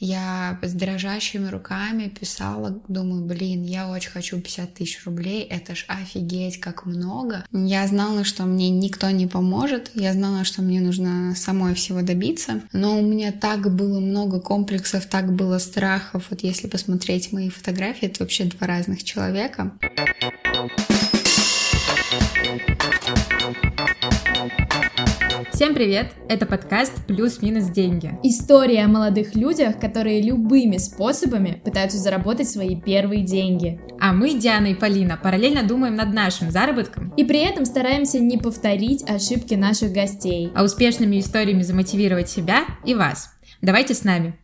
Я с дрожащими руками писала, думаю, блин, я очень хочу 50 тысяч рублей, это ж офигеть, как много. Я знала, что мне никто не поможет, я знала, что мне нужно самой всего добиться, но у меня так было много комплексов, так было страхов. Вот если посмотреть мои фотографии, это вообще два разных человека. Всем привет! Это подкаст «Плюс-минус деньги». История о молодых людях, которые любыми способами пытаются заработать свои первые деньги. А мы, Диана и Полина, параллельно думаем над нашим заработком. И при этом стараемся не повторить ошибки наших гостей. А успешными историями замотивировать себя и вас. Давайте с нами.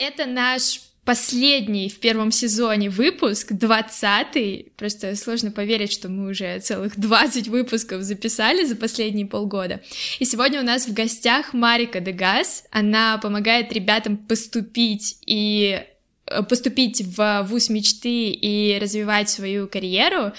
Это наш последний в первом сезоне выпуск, 20-й. Просто сложно поверить, что мы уже целых 20 выпусков записали за последние полгода. И сегодня у нас в гостях Марика Дегас. Она помогает ребятам поступить и э, поступить в вуз мечты и развивать свою карьеру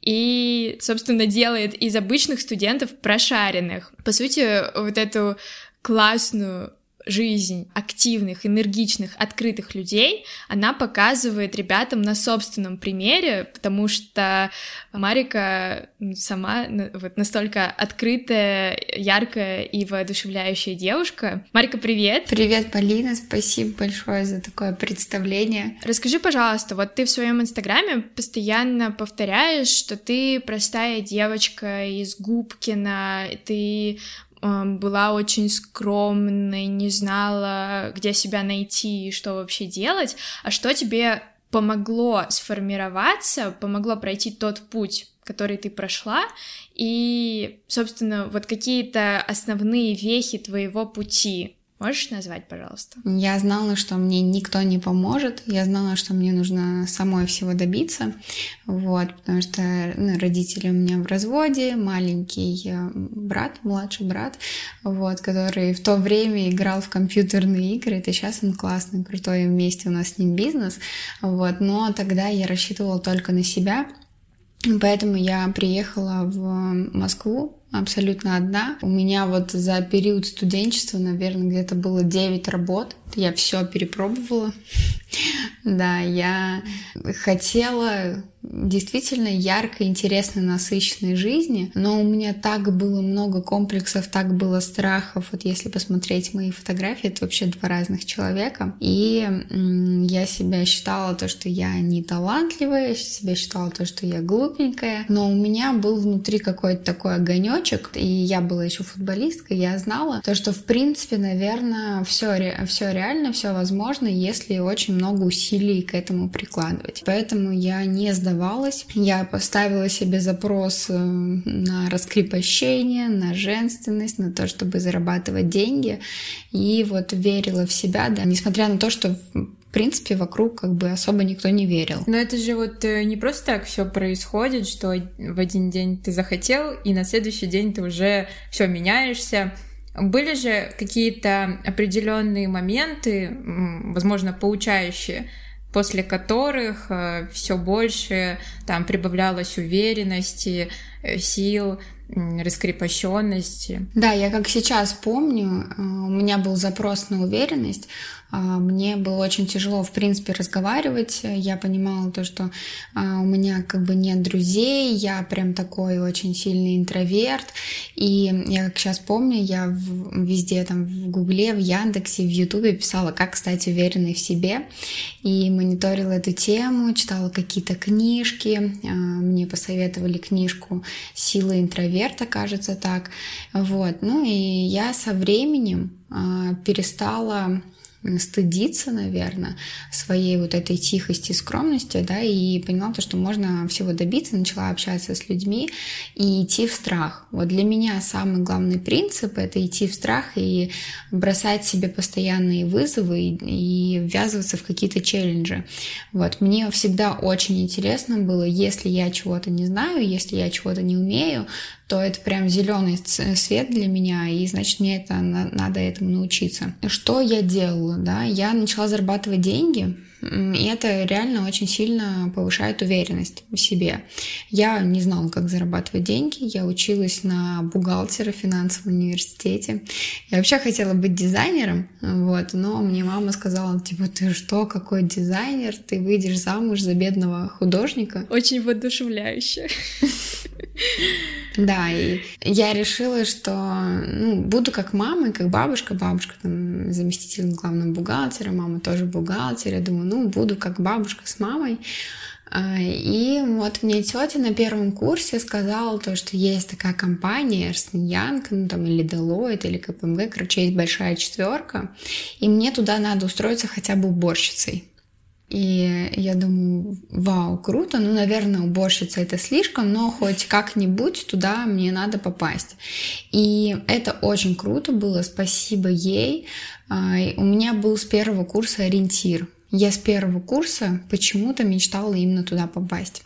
и, собственно, делает из обычных студентов прошаренных. По сути, вот эту классную жизнь активных, энергичных, открытых людей, она показывает ребятам на собственном примере, потому что Марика сама вот настолько открытая, яркая и воодушевляющая девушка. Марика, привет! Привет, Полина, спасибо большое за такое представление. Расскажи, пожалуйста, вот ты в своем инстаграме постоянно повторяешь, что ты простая девочка из Губкина, ты была очень скромной, не знала, где себя найти и что вообще делать, а что тебе помогло сформироваться, помогло пройти тот путь, который ты прошла, и, собственно, вот какие-то основные вехи твоего пути, Можешь назвать, пожалуйста? Я знала, что мне никто не поможет. Я знала, что мне нужно самой всего добиться. Вот, потому что ну, родители у меня в разводе, маленький э, брат, младший брат, вот, который в то время играл в компьютерные игры. Это сейчас он классный, крутой, вместе у нас с ним бизнес. Вот, но тогда я рассчитывала только на себя. Поэтому я приехала в Москву абсолютно одна. У меня вот за период студенчества, наверное, где-то было 9 работ. Я все перепробовала. Да, я хотела действительно яркой, интересной, насыщенной жизни, но у меня так было много комплексов, так было страхов. Вот если посмотреть мои фотографии, это вообще два разных человека. И я себя считала то, что я не талантливая, я себя считала то, что я глупенькая, но у меня был внутри какой-то такой огонечек, и я была еще футболисткой, я знала то, что в принципе, наверное, все, все реально, все возможно, если очень много усилий к этому прикладывать. Поэтому я не сдавала сдавалась. Я поставила себе запрос э, на раскрепощение, на женственность, на то, чтобы зарабатывать деньги. И вот верила в себя, да, несмотря на то, что принципе, вокруг как бы особо никто не верил. Но это же вот э, не просто так все происходит, что в один день ты захотел, и на следующий день ты уже все меняешься. Были же какие-то определенные моменты, возможно, поучающие, после которых э, все больше там прибавлялось уверенности, э, сил, раскрепощенности. Да, я как сейчас помню, у меня был запрос на уверенность, мне было очень тяжело, в принципе, разговаривать. Я понимала то, что а, у меня как бы нет друзей, я прям такой очень сильный интроверт. И я как сейчас помню, я везде там в Гугле, в Яндексе, в Ютубе писала, как стать уверенной в себе. И мониторила эту тему, читала какие-то книжки. А, мне посоветовали книжку «Сила интроверта», кажется так. Вот. Ну и я со временем перестала стыдиться, наверное, своей вот этой тихости скромности, да, и поняла то, что можно всего добиться, начала общаться с людьми и идти в страх. Вот для меня самый главный принцип — это идти в страх и бросать себе постоянные вызовы и, и ввязываться в какие-то челленджи. Вот, мне всегда очень интересно было, если я чего-то не знаю, если я чего-то не умею, то это прям зеленый свет для меня, и значит мне это надо этому научиться. Что я делала, да? Я начала зарабатывать деньги, и это реально очень сильно повышает уверенность в себе. Я не знала, как зарабатывать деньги. Я училась на бухгалтера в финансовом университете. Я вообще хотела быть дизайнером, вот, но мне мама сказала, типа, ты что, какой дизайнер? Ты выйдешь замуж за бедного художника. Очень воодушевляюще. Да, и я решила, что ну, буду как мама и как бабушка. Бабушка там заместитель главного бухгалтера, мама тоже бухгалтер. Я думаю, ну, буду как бабушка с мамой. А, и вот мне тетя на первом курсе сказала то, что есть такая компания Эрстен Янг, ну там или Deloitte, или КПМГ, короче, есть большая четверка, и мне туда надо устроиться хотя бы уборщицей. И я думаю, вау, круто, ну, наверное, уборщица это слишком, но хоть как-нибудь туда мне надо попасть. И это очень круто было, спасибо ей. А, у меня был с первого курса ориентир. Я с первого курса почему-то мечтала именно туда попасть.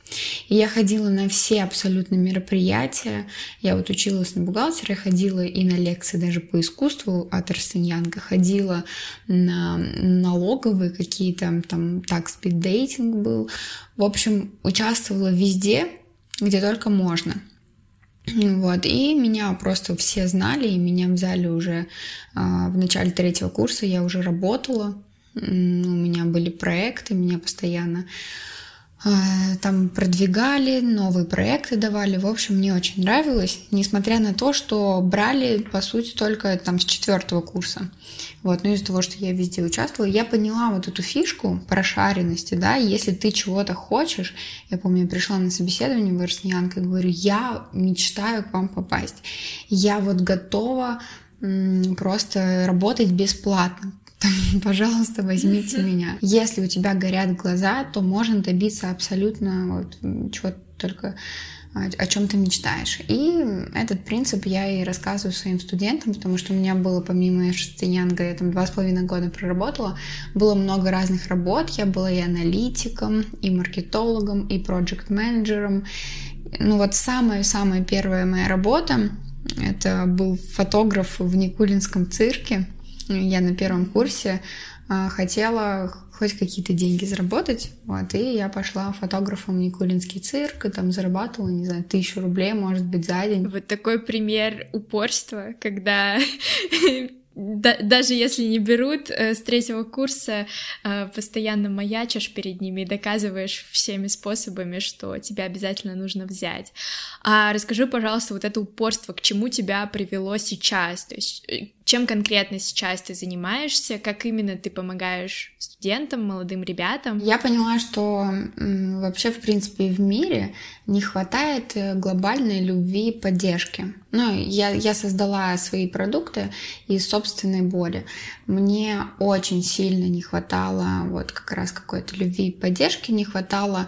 И я ходила на все абсолютно мероприятия. Я вот училась на бухгалтера, ходила и на лекции даже по искусству от Арсеньянга, ходила на налоговые какие-то, там такс-спид-дейтинг был. В общем, участвовала везде, где только можно. Вот, и меня просто все знали, и меня взяли уже а, в начале третьего курса, я уже работала, у меня были проекты, меня постоянно а, там продвигали, новые проекты давали. В общем, мне очень нравилось, несмотря на то, что брали, по сути, только там с четвертого курса. Вот, но из-за того, что я везде участвовала, я поняла вот эту фишку прошаренности, да, если ты чего-то хочешь, я помню, я пришла на собеседование в Арсеньянка и говорю, я мечтаю к вам попасть, я вот готова просто работать бесплатно пожалуйста, возьмите меня. Если у тебя горят глаза, то можно добиться абсолютно вот, чего только о чем ты мечтаешь. И этот принцип я и рассказываю своим студентам, потому что у меня было, помимо Янга, я там два с половиной года проработала, было много разных работ. Я была и аналитиком, и маркетологом, и проект-менеджером. Ну вот самая-самая первая моя работа, это был фотограф в Никулинском цирке. Я на первом курсе а, хотела хоть какие-то деньги заработать, вот, и я пошла фотографом в Никулинский цирк, и там зарабатывала, не знаю, тысячу рублей, может быть, за день. Вот такой пример упорства, когда да, даже если не берут, э, с третьего курса э, постоянно маячишь перед ними и доказываешь всеми способами, что тебя обязательно нужно взять. А расскажи, пожалуйста, вот это упорство, к чему тебя привело сейчас? То есть э, чем конкретно сейчас ты занимаешься? Как именно ты помогаешь студентам, молодым ребятам? Я поняла, что вообще, в принципе, в мире не хватает глобальной любви и поддержки. Ну, я, я создала свои продукты из собственной боли. Мне очень сильно не хватало вот как раз какой-то любви и поддержки, не хватало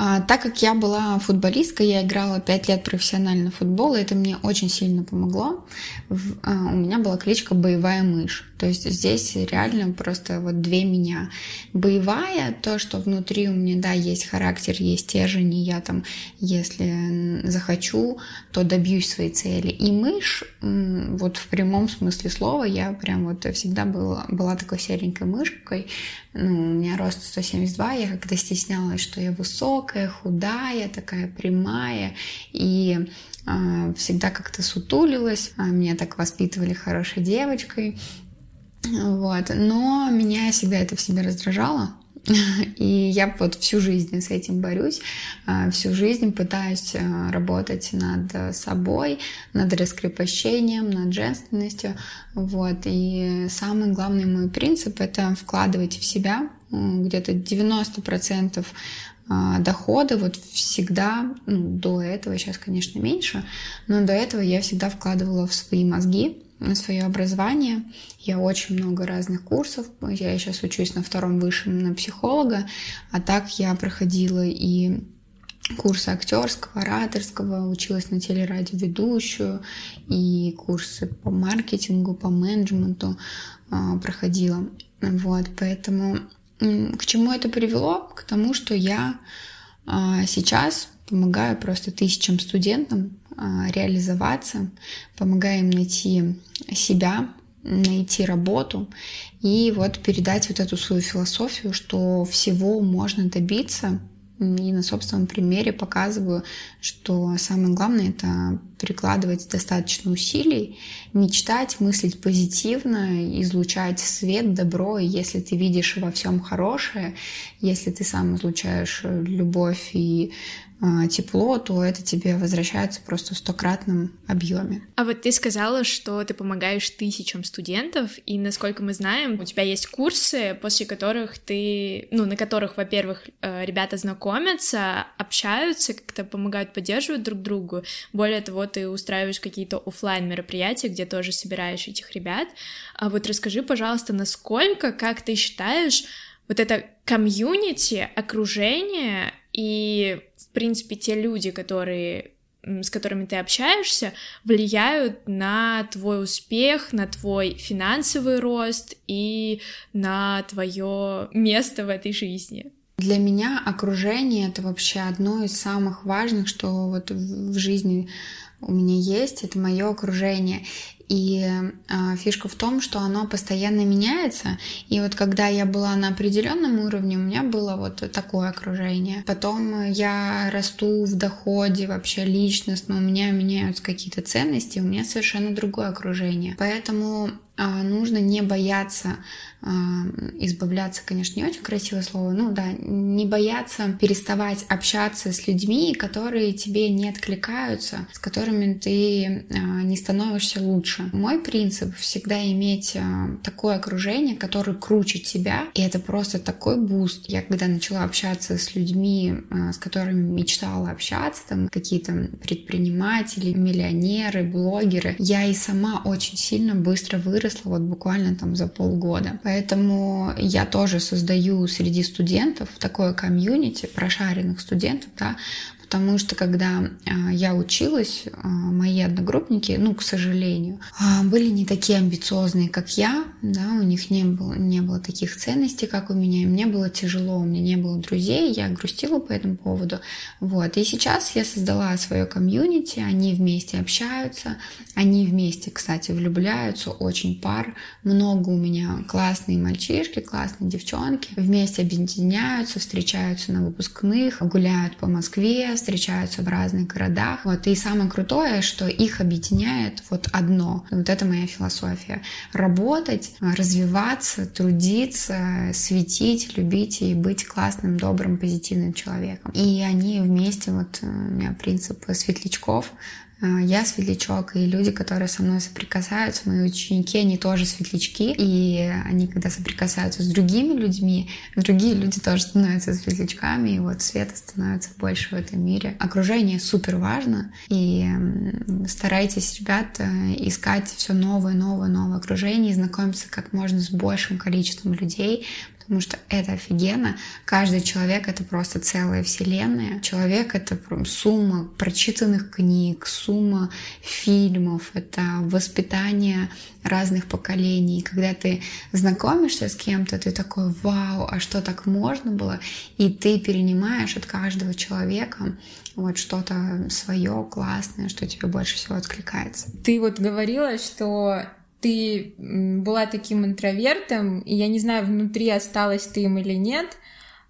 а, так как я была футболисткой, я играла 5 лет профессионально в футбол, и это мне очень сильно помогло. В, а, у меня была кличка «Боевая мышь». То есть здесь реально просто вот две меня. Боевая, то, что внутри у меня, да, есть характер, есть стержень, и я там, если захочу, то добьюсь своей цели. И мышь, вот в прямом смысле слова, я прям вот всегда была, была такой серенькой мышкой, ну, у меня рост 172, я когда стеснялась, что я высокая, худая, такая прямая, и э, всегда как-то сутулилась, а меня так воспитывали хорошей девочкой, вот, но меня всегда это в себе раздражало, и я вот всю жизнь с этим борюсь, а, всю жизнь пытаюсь а, работать над собой, над раскрепощением, над женственностью. Вот. И самый главный мой принцип — это вкладывать в себя где-то 90% а, дохода вот всегда, ну, до этого, сейчас, конечно, меньше, но до этого я всегда вкладывала в свои мозги, свое образование. Я очень много разных курсов. Я сейчас учусь на втором высшем на психолога, а так я проходила и курсы актерского, ораторского, училась на телерадиоведущую, и курсы по маркетингу, по менеджменту э, проходила. Вот, поэтому к чему это привело? К тому, что я э, сейчас помогаю просто тысячам студентам реализоваться, помогаю им найти себя, найти работу и вот передать вот эту свою философию, что всего можно добиться. И на собственном примере показываю, что самое главное — это прикладывать достаточно усилий, мечтать, мыслить позитивно, излучать свет, добро. И если ты видишь во всем хорошее, если ты сам излучаешь любовь и а, тепло, то это тебе возвращается просто в стократном объеме. А вот ты сказала, что ты помогаешь тысячам студентов, и насколько мы знаем, у тебя есть курсы, после которых ты, ну, на которых, во-первых, э, ребята знакомятся, общаются, как-то помогают, поддерживают друг другу. Более того, ты устраиваешь какие-то офлайн мероприятия, где тоже собираешь этих ребят. А вот расскажи, пожалуйста, насколько, как ты считаешь, вот это комьюнити, окружение и в принципе, те люди, которые с которыми ты общаешься, влияют на твой успех, на твой финансовый рост и на твое место в этой жизни. Для меня окружение это вообще одно из самых важных, что вот в жизни у меня есть, это мое окружение. И э, фишка в том, что оно постоянно меняется. И вот когда я была на определенном уровне, у меня было вот такое окружение. Потом я расту в доходе вообще личностно, у меня меняются какие-то ценности, у меня совершенно другое окружение. Поэтому нужно не бояться избавляться, конечно, не очень красивое слово, ну да, не бояться переставать общаться с людьми, которые тебе не откликаются, с которыми ты не становишься лучше. Мой принцип всегда иметь такое окружение, которое круче тебя, и это просто такой буст. Я когда начала общаться с людьми, с которыми мечтала общаться, там какие-то предприниматели, миллионеры, блогеры, я и сама очень сильно быстро выросла, вот буквально там за полгода. Поэтому я тоже создаю среди студентов такое комьюнити прошаренных студентов, да, потому что когда а, я училась, а, мои одногруппники, ну, к сожалению, а, были не такие амбициозные, как я, да, у них не было, не было таких ценностей, как у меня, и мне было тяжело, у меня не было друзей, я грустила по этому поводу, вот, и сейчас я создала свое комьюнити, они вместе общаются, они вместе, кстати, влюбляются, очень пар, много у меня классные мальчишки, классные девчонки, вместе объединяются, встречаются на выпускных, гуляют по Москве, встречаются в разных городах. Вот. И самое крутое, что их объединяет вот одно. Вот это моя философия. Работать, развиваться, трудиться, светить, любить и быть классным, добрым, позитивным человеком. И они вместе, вот э, у меня принцип светлячков, я светлячок, и люди, которые со мной соприкасаются, мои ученики, они тоже светлячки, и они, когда соприкасаются с другими людьми, другие люди тоже становятся светлячками, и вот света становится больше в этом мире. Окружение супер важно, и старайтесь, ребята, искать все новое, новое, новое окружение, и знакомиться как можно с большим количеством людей, потому что это офигенно. Каждый человек — это просто целая вселенная. Человек — это сумма прочитанных книг, сумма фильмов, это воспитание разных поколений. Когда ты знакомишься с кем-то, ты такой, вау, а что так можно было? И ты перенимаешь от каждого человека вот что-то свое классное, что тебе больше всего откликается. Ты вот говорила, что ты была таким интровертом, и я не знаю, внутри осталась ты им или нет,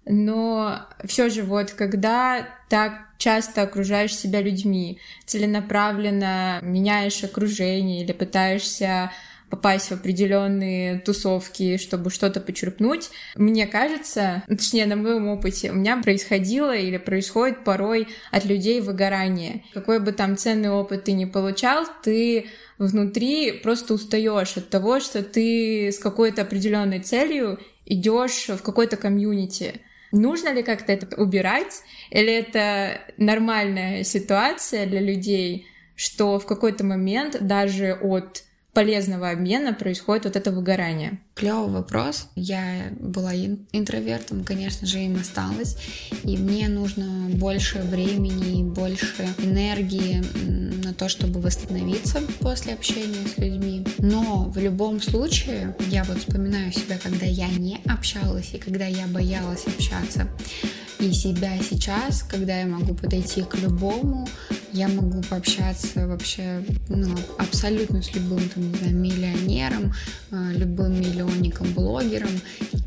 но все же вот когда так часто окружаешь себя людьми, целенаправленно меняешь окружение или пытаешься попасть в определенные тусовки, чтобы что-то почерпнуть. Мне кажется, точнее, на моем опыте, у меня происходило или происходит порой от людей выгорание. Какой бы там ценный опыт ты не получал, ты внутри просто устаешь от того, что ты с какой-то определенной целью идешь в какой-то комьюнити. Нужно ли как-то это убирать? Или это нормальная ситуация для людей, что в какой-то момент даже от полезного обмена происходит вот это выгорание? Клевый вопрос. Я была интровертом, конечно же, им осталась. И мне нужно больше времени, больше энергии на то, чтобы восстановиться после общения с людьми. Но в любом случае, я вот вспоминаю себя, когда я не общалась и когда я боялась общаться. И себя сейчас, когда я могу подойти к любому, я могу пообщаться вообще ну, абсолютно с любым там, не знаю, миллионером, э, любым миллионником, блогером.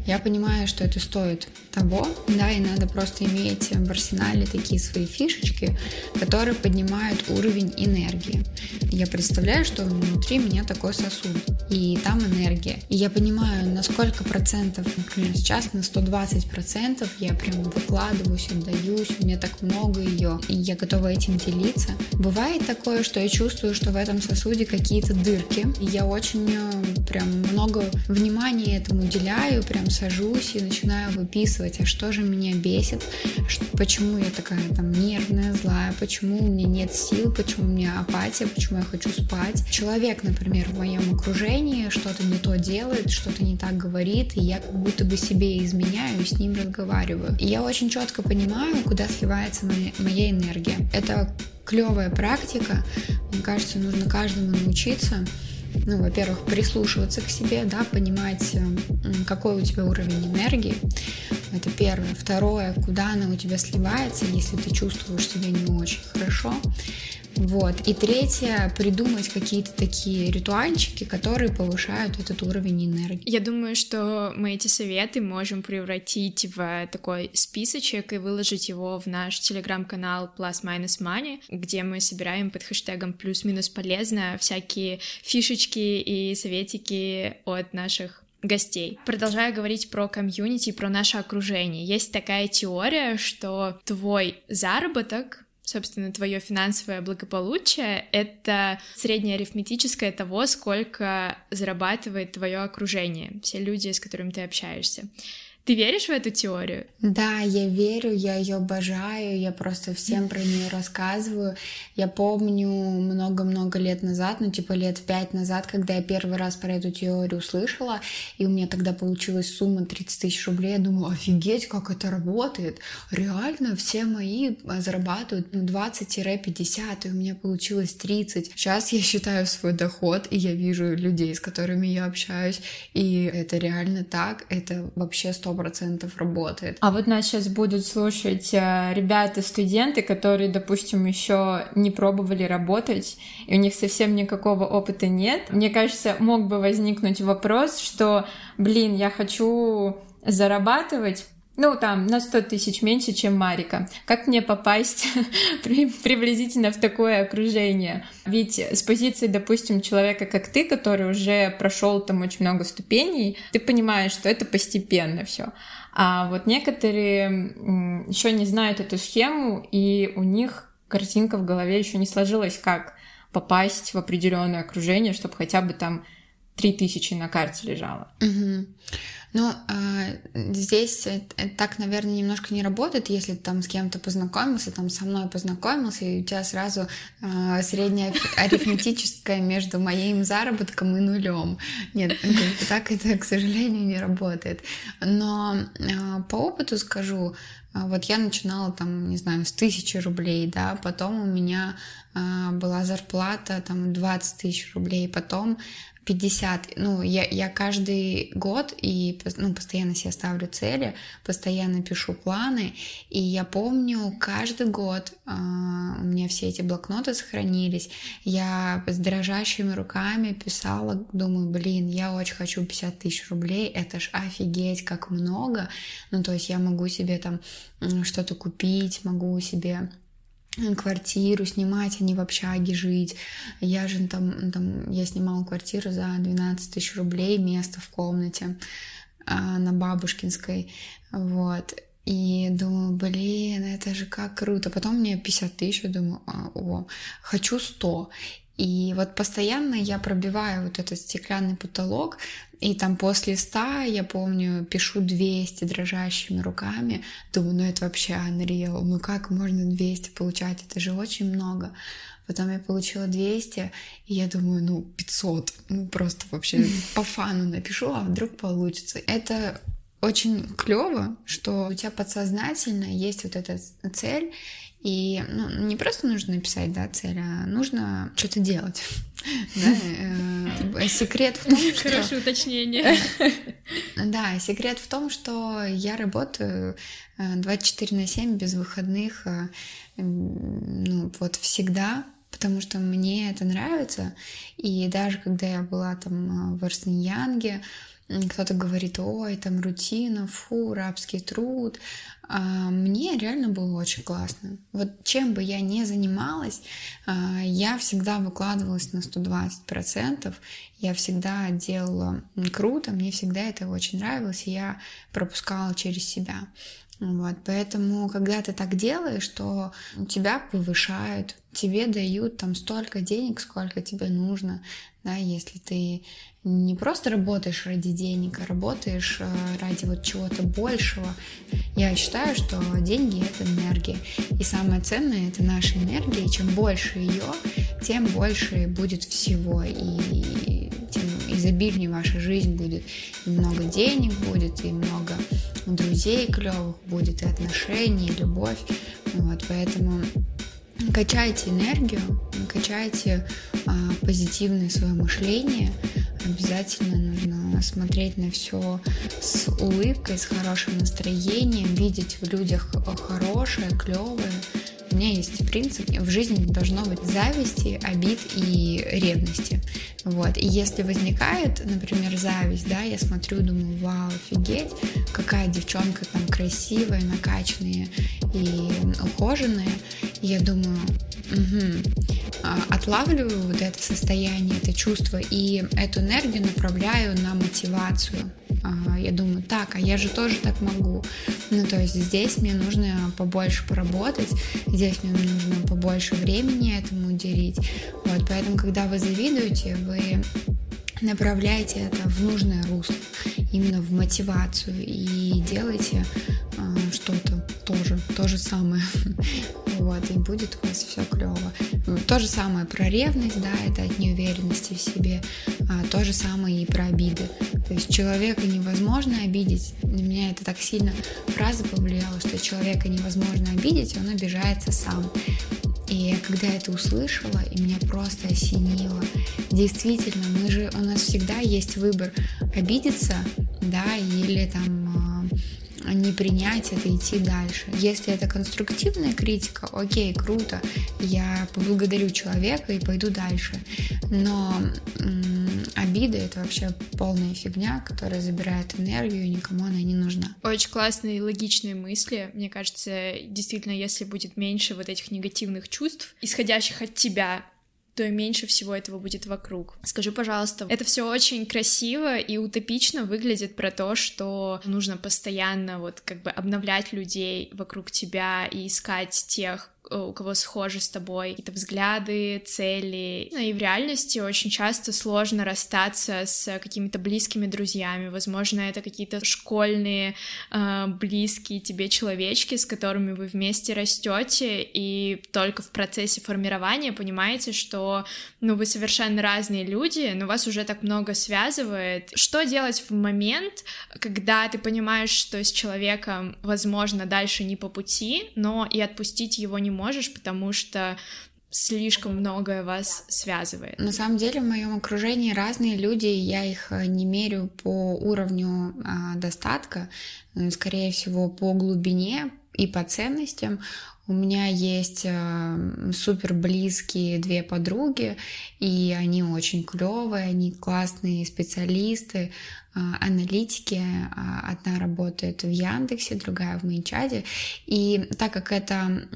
Я понимаю, что это стоит того, да, и надо просто иметь в арсенале такие свои фишечки, которые поднимают уровень энергии. Я представляю, что внутри меня такой сосуд, и там энергия. И я понимаю, на сколько процентов, например, сейчас на 120 процентов я прям выкладываюсь, отдаюсь, у меня так много ее, и я готова этим делиться. Бывает такое, что я чувствую, что в этом сосуде какие-то дырки, и я очень э, прям много внимания этому уделяю, прям сажусь и начинаю выписывать, а что же меня бесит, почему я такая там нервная, злая, почему у меня нет сил, почему у меня апатия, почему я хочу спать. Человек, например, в моем окружении что-то не то делает, что-то не так говорит, и я как будто бы себе изменяю и с ним разговариваю. И я очень четко понимаю, куда сливается моя, моя энергия. Это клевая практика. Мне кажется, нужно каждому научиться ну, во-первых, прислушиваться к себе, да, понимать, какой у тебя уровень энергии. Это первое. Второе, куда она у тебя сливается, если ты чувствуешь себя не очень хорошо. Вот. И третье, придумать какие-то такие ритуальчики, которые повышают этот уровень энергии. Я думаю, что мы эти советы можем превратить в такой списочек и выложить его в наш телеграм-канал Plus Minus Money, где мы собираем под хэштегом плюс-минус полезно всякие фишечки и советики от наших гостей. Продолжая говорить про комьюнити, про наше окружение, есть такая теория, что твой заработок собственно, твое финансовое благополучие — это среднее арифметическое того, сколько зарабатывает твое окружение, все люди, с которыми ты общаешься. Ты веришь в эту теорию? Да, я верю, я ее обожаю, я просто всем про нее рассказываю. Я помню много-много лет назад, ну типа лет пять назад, когда я первый раз про эту теорию услышала, и у меня тогда получилась сумма 30 тысяч рублей, я думала, офигеть, как это работает. Реально все мои а, зарабатывают ну, 20-50, и у меня получилось 30. Сейчас я считаю свой доход, и я вижу людей, с которыми я общаюсь, и это реально так, это вообще 100 процентов работает. А вот нас сейчас будут слушать э, ребята-студенты, которые, допустим, еще не пробовали работать, и у них совсем никакого опыта нет. Мне кажется, мог бы возникнуть вопрос, что, блин, я хочу зарабатывать, ну, там, на 100 тысяч меньше, чем Марика. Как мне попасть приблизительно в такое окружение? Ведь с позиции, допустим, человека, как ты, который уже прошел там очень много ступеней, ты понимаешь, что это постепенно все. А вот некоторые еще не знают эту схему, и у них картинка в голове еще не сложилась, как попасть в определенное окружение, чтобы хотя бы там три тысячи на карте лежало. Угу. Ну, э, здесь так, наверное, немножко не работает, если ты там с кем-то познакомился, там со мной познакомился, и у тебя сразу э, средняя арифметическая между моим заработком и нулем. Нет, так это, к сожалению, не работает. Но э, по опыту скажу, вот я начинала там, не знаю, с тысячи рублей, да, потом у меня э, была зарплата там 20 тысяч рублей, потом 50, ну, я, я каждый год и ну, постоянно себе ставлю цели, постоянно пишу планы, и я помню, каждый год э, у меня все эти блокноты сохранились, я с дрожащими руками писала, думаю, блин, я очень хочу 50 тысяч рублей, это ж офигеть, как много, ну, то есть я могу себе там что-то купить, могу себе квартиру снимать, а не в общаге жить. Я же там, там я снимала квартиру за 12 тысяч рублей, место в комнате а, на Бабушкинской, вот. И думаю, блин, это же как круто. Потом мне 50 тысяч, думаю, а, о, хочу 100. И вот постоянно я пробиваю вот этот стеклянный потолок, и там после 100, я помню, пишу 200 дрожащими руками. Думаю, ну это вообще unreal. Ну как можно 200 получать? Это же очень много. Потом я получила 200, и я думаю, ну 500. Ну просто вообще по фану напишу, а вдруг получится. Это очень клево, что у тебя подсознательно есть вот эта цель, и ну, не просто нужно написать да, цель, а нужно что-то делать. Э, секрет в том, что... Хорошее уточнение. Да, секрет в том, что я работаю 24 на 7 без выходных, ну, вот всегда, потому что мне это нравится. И даже когда я была там в Арсеньянге, кто-то говорит, ой, там рутина, фу, рабский труд. А мне реально было очень классно. Вот чем бы я ни занималась, а, я всегда выкладывалась на 120%, я всегда делала круто, мне всегда это очень нравилось, и я пропускала через себя. Вот, поэтому, когда ты так делаешь, то тебя повышают, тебе дают там столько денег, сколько тебе нужно, да, если ты не просто работаешь ради денег, а работаешь э, ради вот чего-то большего. Я считаю, что деньги — это энергия. И самое ценное — это наша энергия. И чем больше ее, тем больше будет всего. И тем изобильнее ваша жизнь будет. И много денег будет, и много друзей клевых будет, и отношений, и любовь. Вот, поэтому качайте энергию, качайте а, позитивное свое мышление. Обязательно нужно смотреть на все с улыбкой, с хорошим настроением, видеть в людях хорошее, клевое. У меня есть принцип, в жизни не должно быть зависти, обид и ревности. Вот. И если возникает, например, зависть, да, я смотрю, думаю, вау, офигеть, какая девчонка там красивая, накачанная и ухоженная. И я думаю, угу, отлавливаю вот это состояние, это чувство и эту энергию направляю на мотивацию. Я думаю, так, а я же тоже так могу. Ну, то есть здесь мне нужно побольше поработать, здесь мне нужно побольше времени этому уделить. Вот, поэтому, когда вы завидуете, вы направляете это в нужное русло, именно в мотивацию и делайте э, что-то тоже, то же самое. Вот, и будет у вас все клево. То же самое про ревность, да, это от неуверенности в себе. А, то же самое и про обиды. То есть человека невозможно обидеть. На меня это так сильно фраза повлияла, что человека невозможно обидеть, он обижается сам. И когда я это услышала, и меня просто осенило. Действительно, мы же, у нас всегда есть выбор обидеться, да, или там а, не принять это, идти дальше. Если это конструктивная критика, окей, круто, я поблагодарю человека и пойду дальше. Но обида — это вообще полная фигня, которая забирает энергию, никому она не нужна. Очень классные и логичные мысли. Мне кажется, действительно, если будет меньше вот этих негативных чувств, исходящих от тебя, то меньше всего этого будет вокруг. Скажи, пожалуйста, это все очень красиво и утопично выглядит про то, что нужно постоянно вот как бы обновлять людей вокруг тебя и искать тех, у кого схожи с тобой какие-то взгляды, цели. Ну, и в реальности очень часто сложно расстаться с какими-то близкими друзьями. Возможно, это какие-то школьные, э, близкие тебе человечки, с которыми вы вместе растете, и только в процессе формирования понимаете, что ну, вы совершенно разные люди, но вас уже так много связывает. Что делать в момент, когда ты понимаешь, что с человеком, возможно, дальше не по пути, но и отпустить его не можешь, потому что слишком многое вас связывает. На самом деле в моем окружении разные люди, я их э, не мерю по уровню а, достатка, скорее всего по глубине и по ценностям. У меня есть э, супер близкие две подруги, и они очень клевые, они классные специалисты, аналитики. А, одна работает в Яндексе, другая в Майнчаде. И так как это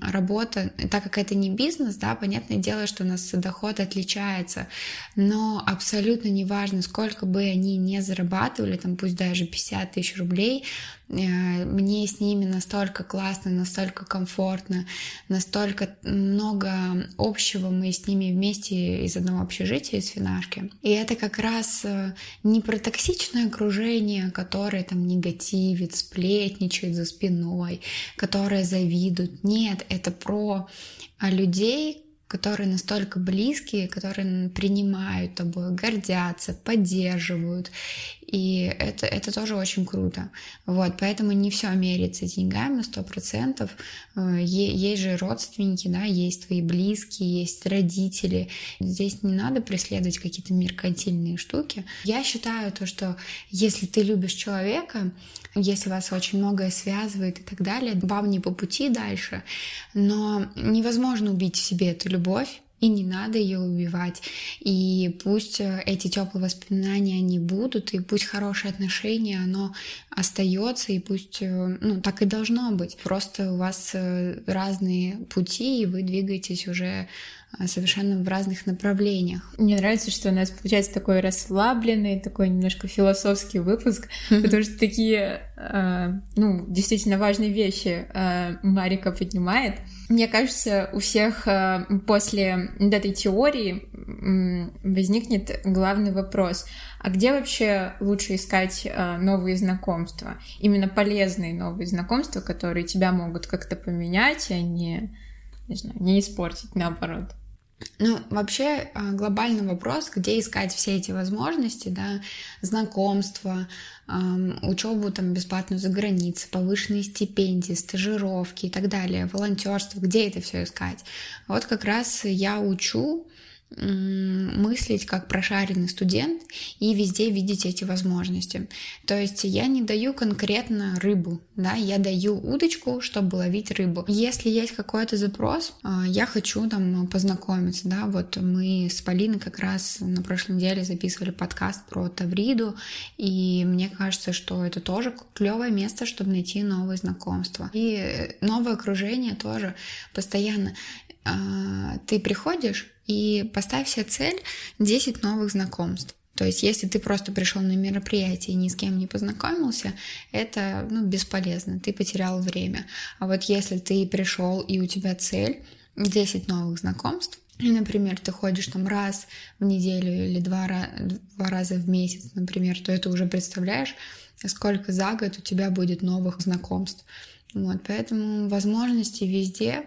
работа, так как это не бизнес, да, понятное дело, что у нас доход отличается, но абсолютно неважно, сколько бы они не зарабатывали, там пусть даже 50 тысяч рублей, э, мне с ними настолько классно, настолько комфортно, настолько много общего мы с ними вместе из одного общежития, из финашки. И это как раз э, не про токсичность, токсичное окружение, которое там негативит, сплетничает за спиной, которое завидует. Нет, это про а, людей, которые настолько близкие, которые принимают тобой, гордятся, поддерживают. И это, это тоже очень круто. Вот, поэтому не все меряется деньгами, сто процентов. Э, есть же родственники, да, есть твои близкие, есть родители. Здесь не надо преследовать какие-то меркантильные штуки. Я считаю то, что если ты любишь человека, если вас очень многое связывает и так далее, вам не по пути дальше, но невозможно убить в себе эту любовь, и не надо ее убивать. И пусть э, эти теплые воспоминания они будут, и пусть хорошее отношение, оно остается, и пусть, э, ну, так и должно быть. Просто у вас э, разные пути, и вы двигаетесь уже совершенно в разных направлениях. Мне нравится, что у нас получается такой расслабленный, такой немножко философский выпуск, потому что такие, ну, действительно важные вещи Марика поднимает. Мне кажется, у всех э, после этой теории возникнет главный вопрос. А где вообще лучше искать э, новые знакомства? Именно полезные новые знакомства, которые тебя могут как-то поменять, а не, не знаю, не испортить, наоборот. Ну, вообще а, глобальный вопрос, где искать все эти возможности, да, знакомства, учебу там бесплатную за границей, повышенные стипендии, стажировки и так далее, волонтерство, где это все искать? Вот как раз я учу мыслить как прошаренный студент и везде видеть эти возможности. То есть я не даю конкретно рыбу, да, я даю удочку, чтобы ловить рыбу. Если есть какой-то запрос, а, я хочу там познакомиться, да, вот мы с Полиной как раз на прошлой неделе записывали подкаст про Тавриду, и мне кажется, что это тоже клевое место, чтобы найти новые знакомства. И новое окружение тоже постоянно. А, ты приходишь, и поставь себе цель 10 новых знакомств. То есть, если ты просто пришел на мероприятие и ни с кем не познакомился, это ну, бесполезно, ты потерял время. А вот если ты пришел и у тебя цель 10 новых знакомств, и, например, ты ходишь там раз в неделю или два, два раза в месяц, например, то это уже представляешь, сколько за год у тебя будет новых знакомств. Вот, поэтому возможности везде.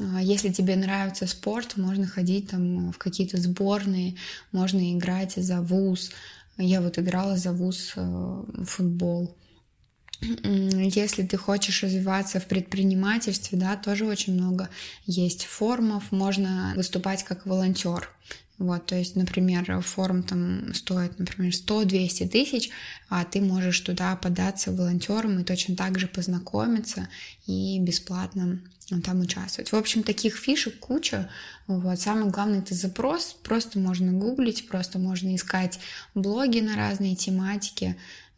А, если тебе нравится спорт, можно ходить там в какие-то сборные, можно играть за вуз. Я вот играла за вуз э, в футбол. Если ты хочешь развиваться в предпринимательстве, да, тоже очень много есть формов, можно выступать как волонтер. Вот, то есть, например, форум там стоит, например, 100-200 тысяч, а ты можешь туда податься волонтером и точно так же познакомиться и бесплатно там участвовать. В общем, таких фишек куча. Вот. Самое главное это запрос. Просто можно гуглить, просто можно искать блоги на разные тематики.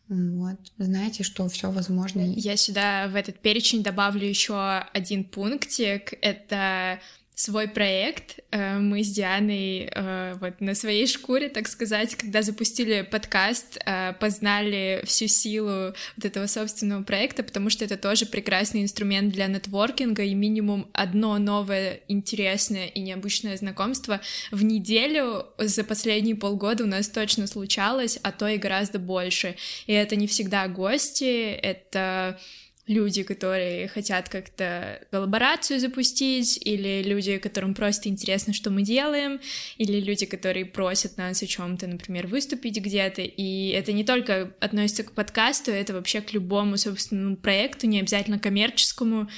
Вот. Знаете, что все возможно. Я сюда в этот перечень добавлю еще один пунктик. Это свой проект. Э, мы с Дианой э, вот на своей шкуре, так сказать, когда запустили подкаст, э, познали всю силу вот этого собственного проекта, потому что это тоже прекрасный инструмент для нетворкинга, и минимум одно новое интересное и необычное знакомство в неделю за последние полгода у нас точно случалось, а то и гораздо больше. И это не всегда гости, это люди, которые хотят как-то коллаборацию запустить, или люди, которым просто интересно, что мы делаем, или люди, которые просят нас о чем-то, например, выступить где-то. И это не только относится к подкасту, это вообще к любому собственному проекту, не обязательно коммерческому.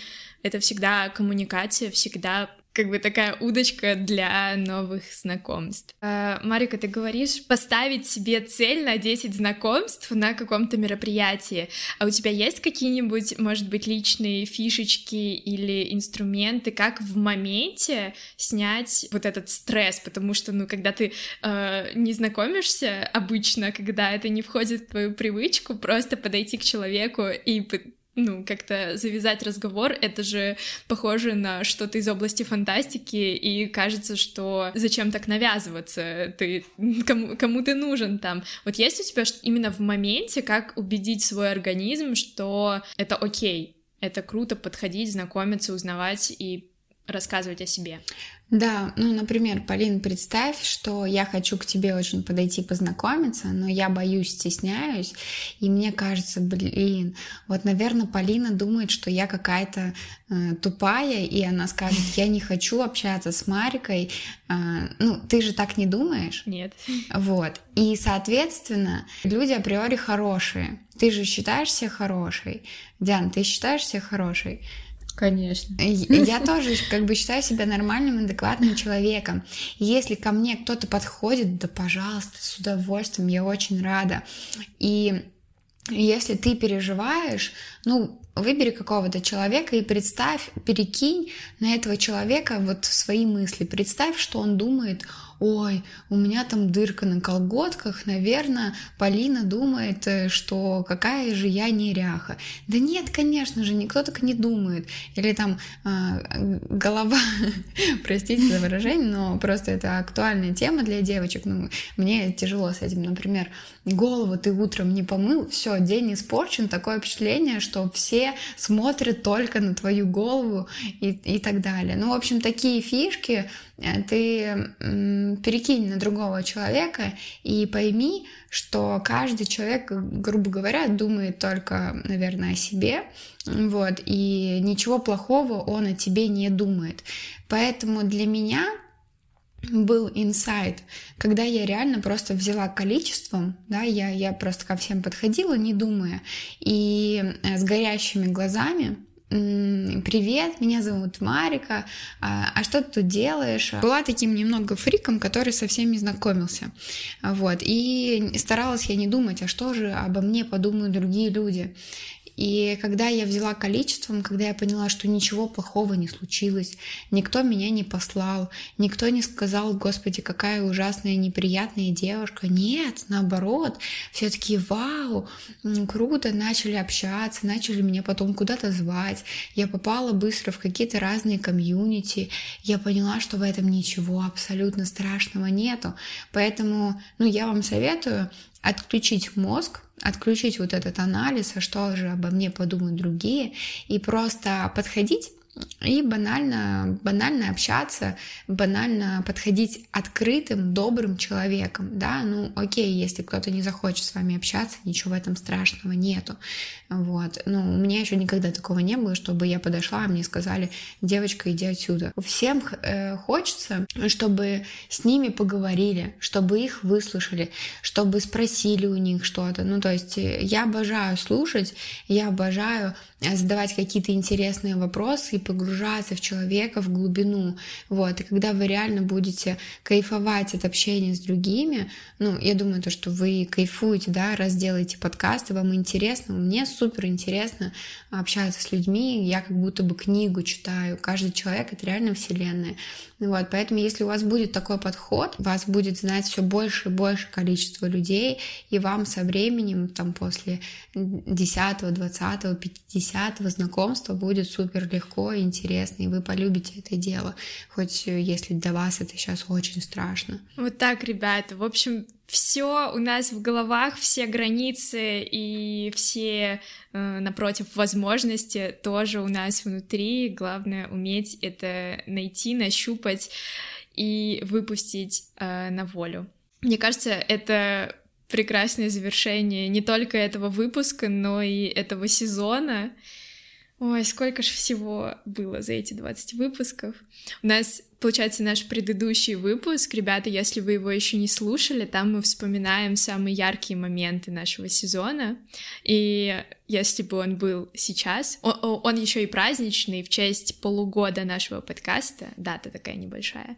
Это всегда коммуникация, всегда как бы такая удочка для новых знакомств. А, Марика, ты говоришь поставить себе цель на 10 знакомств на каком-то мероприятии. А у тебя есть какие-нибудь, может быть, личные фишечки или инструменты, как в моменте снять вот этот стресс? Потому что, ну, когда ты э, не знакомишься обычно, когда это не входит в твою привычку, просто подойти к человеку и ну, как-то завязать разговор, это же похоже на что-то из области фантастики, и кажется, что зачем так навязываться, ты, кому, кому ты нужен там. Вот есть у тебя именно в моменте, как убедить свой организм, что это окей, это круто подходить, знакомиться, узнавать и рассказывать о себе. Да, ну, например, Полин, представь, что я хочу к тебе очень подойти познакомиться, но я боюсь, стесняюсь, и мне кажется, блин, вот, наверное, Полина думает, что я какая-то э, тупая, и она скажет, я не хочу общаться с Марикой. Э, ну, ты же так не думаешь? Нет. Вот. И, соответственно, люди априори хорошие. Ты же считаешь себя хорошей. Диан, ты считаешь себя хорошей? Конечно. Я тоже как бы считаю себя нормальным, адекватным человеком. Если ко мне кто-то подходит, да, пожалуйста, с удовольствием, я очень рада. И если ты переживаешь, ну, выбери какого-то человека и представь, перекинь на этого человека вот свои мысли. Представь, что он думает ой, у меня там дырка на колготках, наверное, Полина думает, э, что какая же я неряха. Да нет, конечно же, никто так не думает. Или там э, голова, простите за выражение, но просто это актуальная тема для девочек. Ну, мне тяжело с этим, например, голову ты утром не помыл, все, день испорчен, такое впечатление, что все смотрят только на твою голову и, и так далее. Ну, в общем, такие фишки э, ты перекинь на другого человека и пойми, что каждый человек, грубо говоря, думает только, наверное, о себе, вот, и ничего плохого он о тебе не думает. Поэтому для меня был инсайт, когда я реально просто взяла количеством, да, я, я просто ко всем подходила, не думая, и э, с горящими глазами привет, меня зовут Марика, а, а что ты тут делаешь? Была таким немного фриком, который со всеми знакомился, вот, и старалась я не думать, а что же обо мне подумают другие люди. И когда я взяла количеством, когда я поняла, что ничего плохого не случилось, никто меня не послал, никто не сказал, господи, какая ужасная, неприятная девушка. Нет, наоборот, все таки вау, круто, начали общаться, начали меня потом куда-то звать. Я попала быстро в какие-то разные комьюнити. Я поняла, что в этом ничего абсолютно страшного нету. Поэтому, ну, я вам советую отключить мозг, отключить вот этот анализ, а что же обо мне подумают другие, и просто подходить и банально, банально общаться, банально подходить открытым, добрым человеком, да, ну окей, если кто-то не захочет с вами общаться, ничего в этом страшного нету, вот, ну у меня еще никогда такого не было, чтобы я подошла, а мне сказали, девочка, иди отсюда. Всем э, хочется, чтобы с ними поговорили, чтобы их выслушали, чтобы спросили у них что-то, ну то есть э, я обожаю слушать, я обожаю задавать какие-то интересные вопросы и погружаться в человека в глубину. Вот. И когда вы реально будете кайфовать от общения с другими, ну, я думаю, то, что вы кайфуете, да, раз делаете подкасты, вам интересно, мне супер интересно общаться с людьми, я как будто бы книгу читаю, каждый человек — это реально вселенная. Вот, поэтому если у вас будет такой подход, вас будет знать все больше и больше количество людей, и вам со временем, там, после 10, 20, 50 знакомства будет супер легко и интересно, и вы полюбите это дело, хоть если для вас это сейчас очень страшно. Вот так, ребята. В общем, все у нас в головах, все границы и все, э, напротив, возможности тоже у нас внутри. Главное уметь это найти, нащупать и выпустить э, на волю. Мне кажется, это прекрасное завершение не только этого выпуска, но и этого сезона. Ой, сколько же всего было за эти 20 выпусков. У нас получается, наш предыдущий выпуск. Ребята, если вы его еще не слушали, там мы вспоминаем самые яркие моменты нашего сезона. И если бы он был сейчас, он, он еще и праздничный в честь полугода нашего подкаста, дата такая небольшая.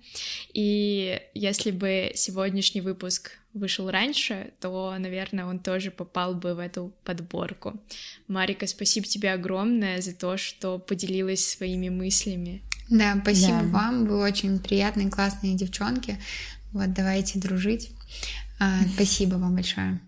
И если бы сегодняшний выпуск вышел раньше, то, наверное, он тоже попал бы в эту подборку. Марика, спасибо тебе огромное за то, что поделилась своими мыслями. Да, спасибо да. вам. Вы очень приятные, классные девчонки. Вот, давайте дружить. А, спасибо вам большое.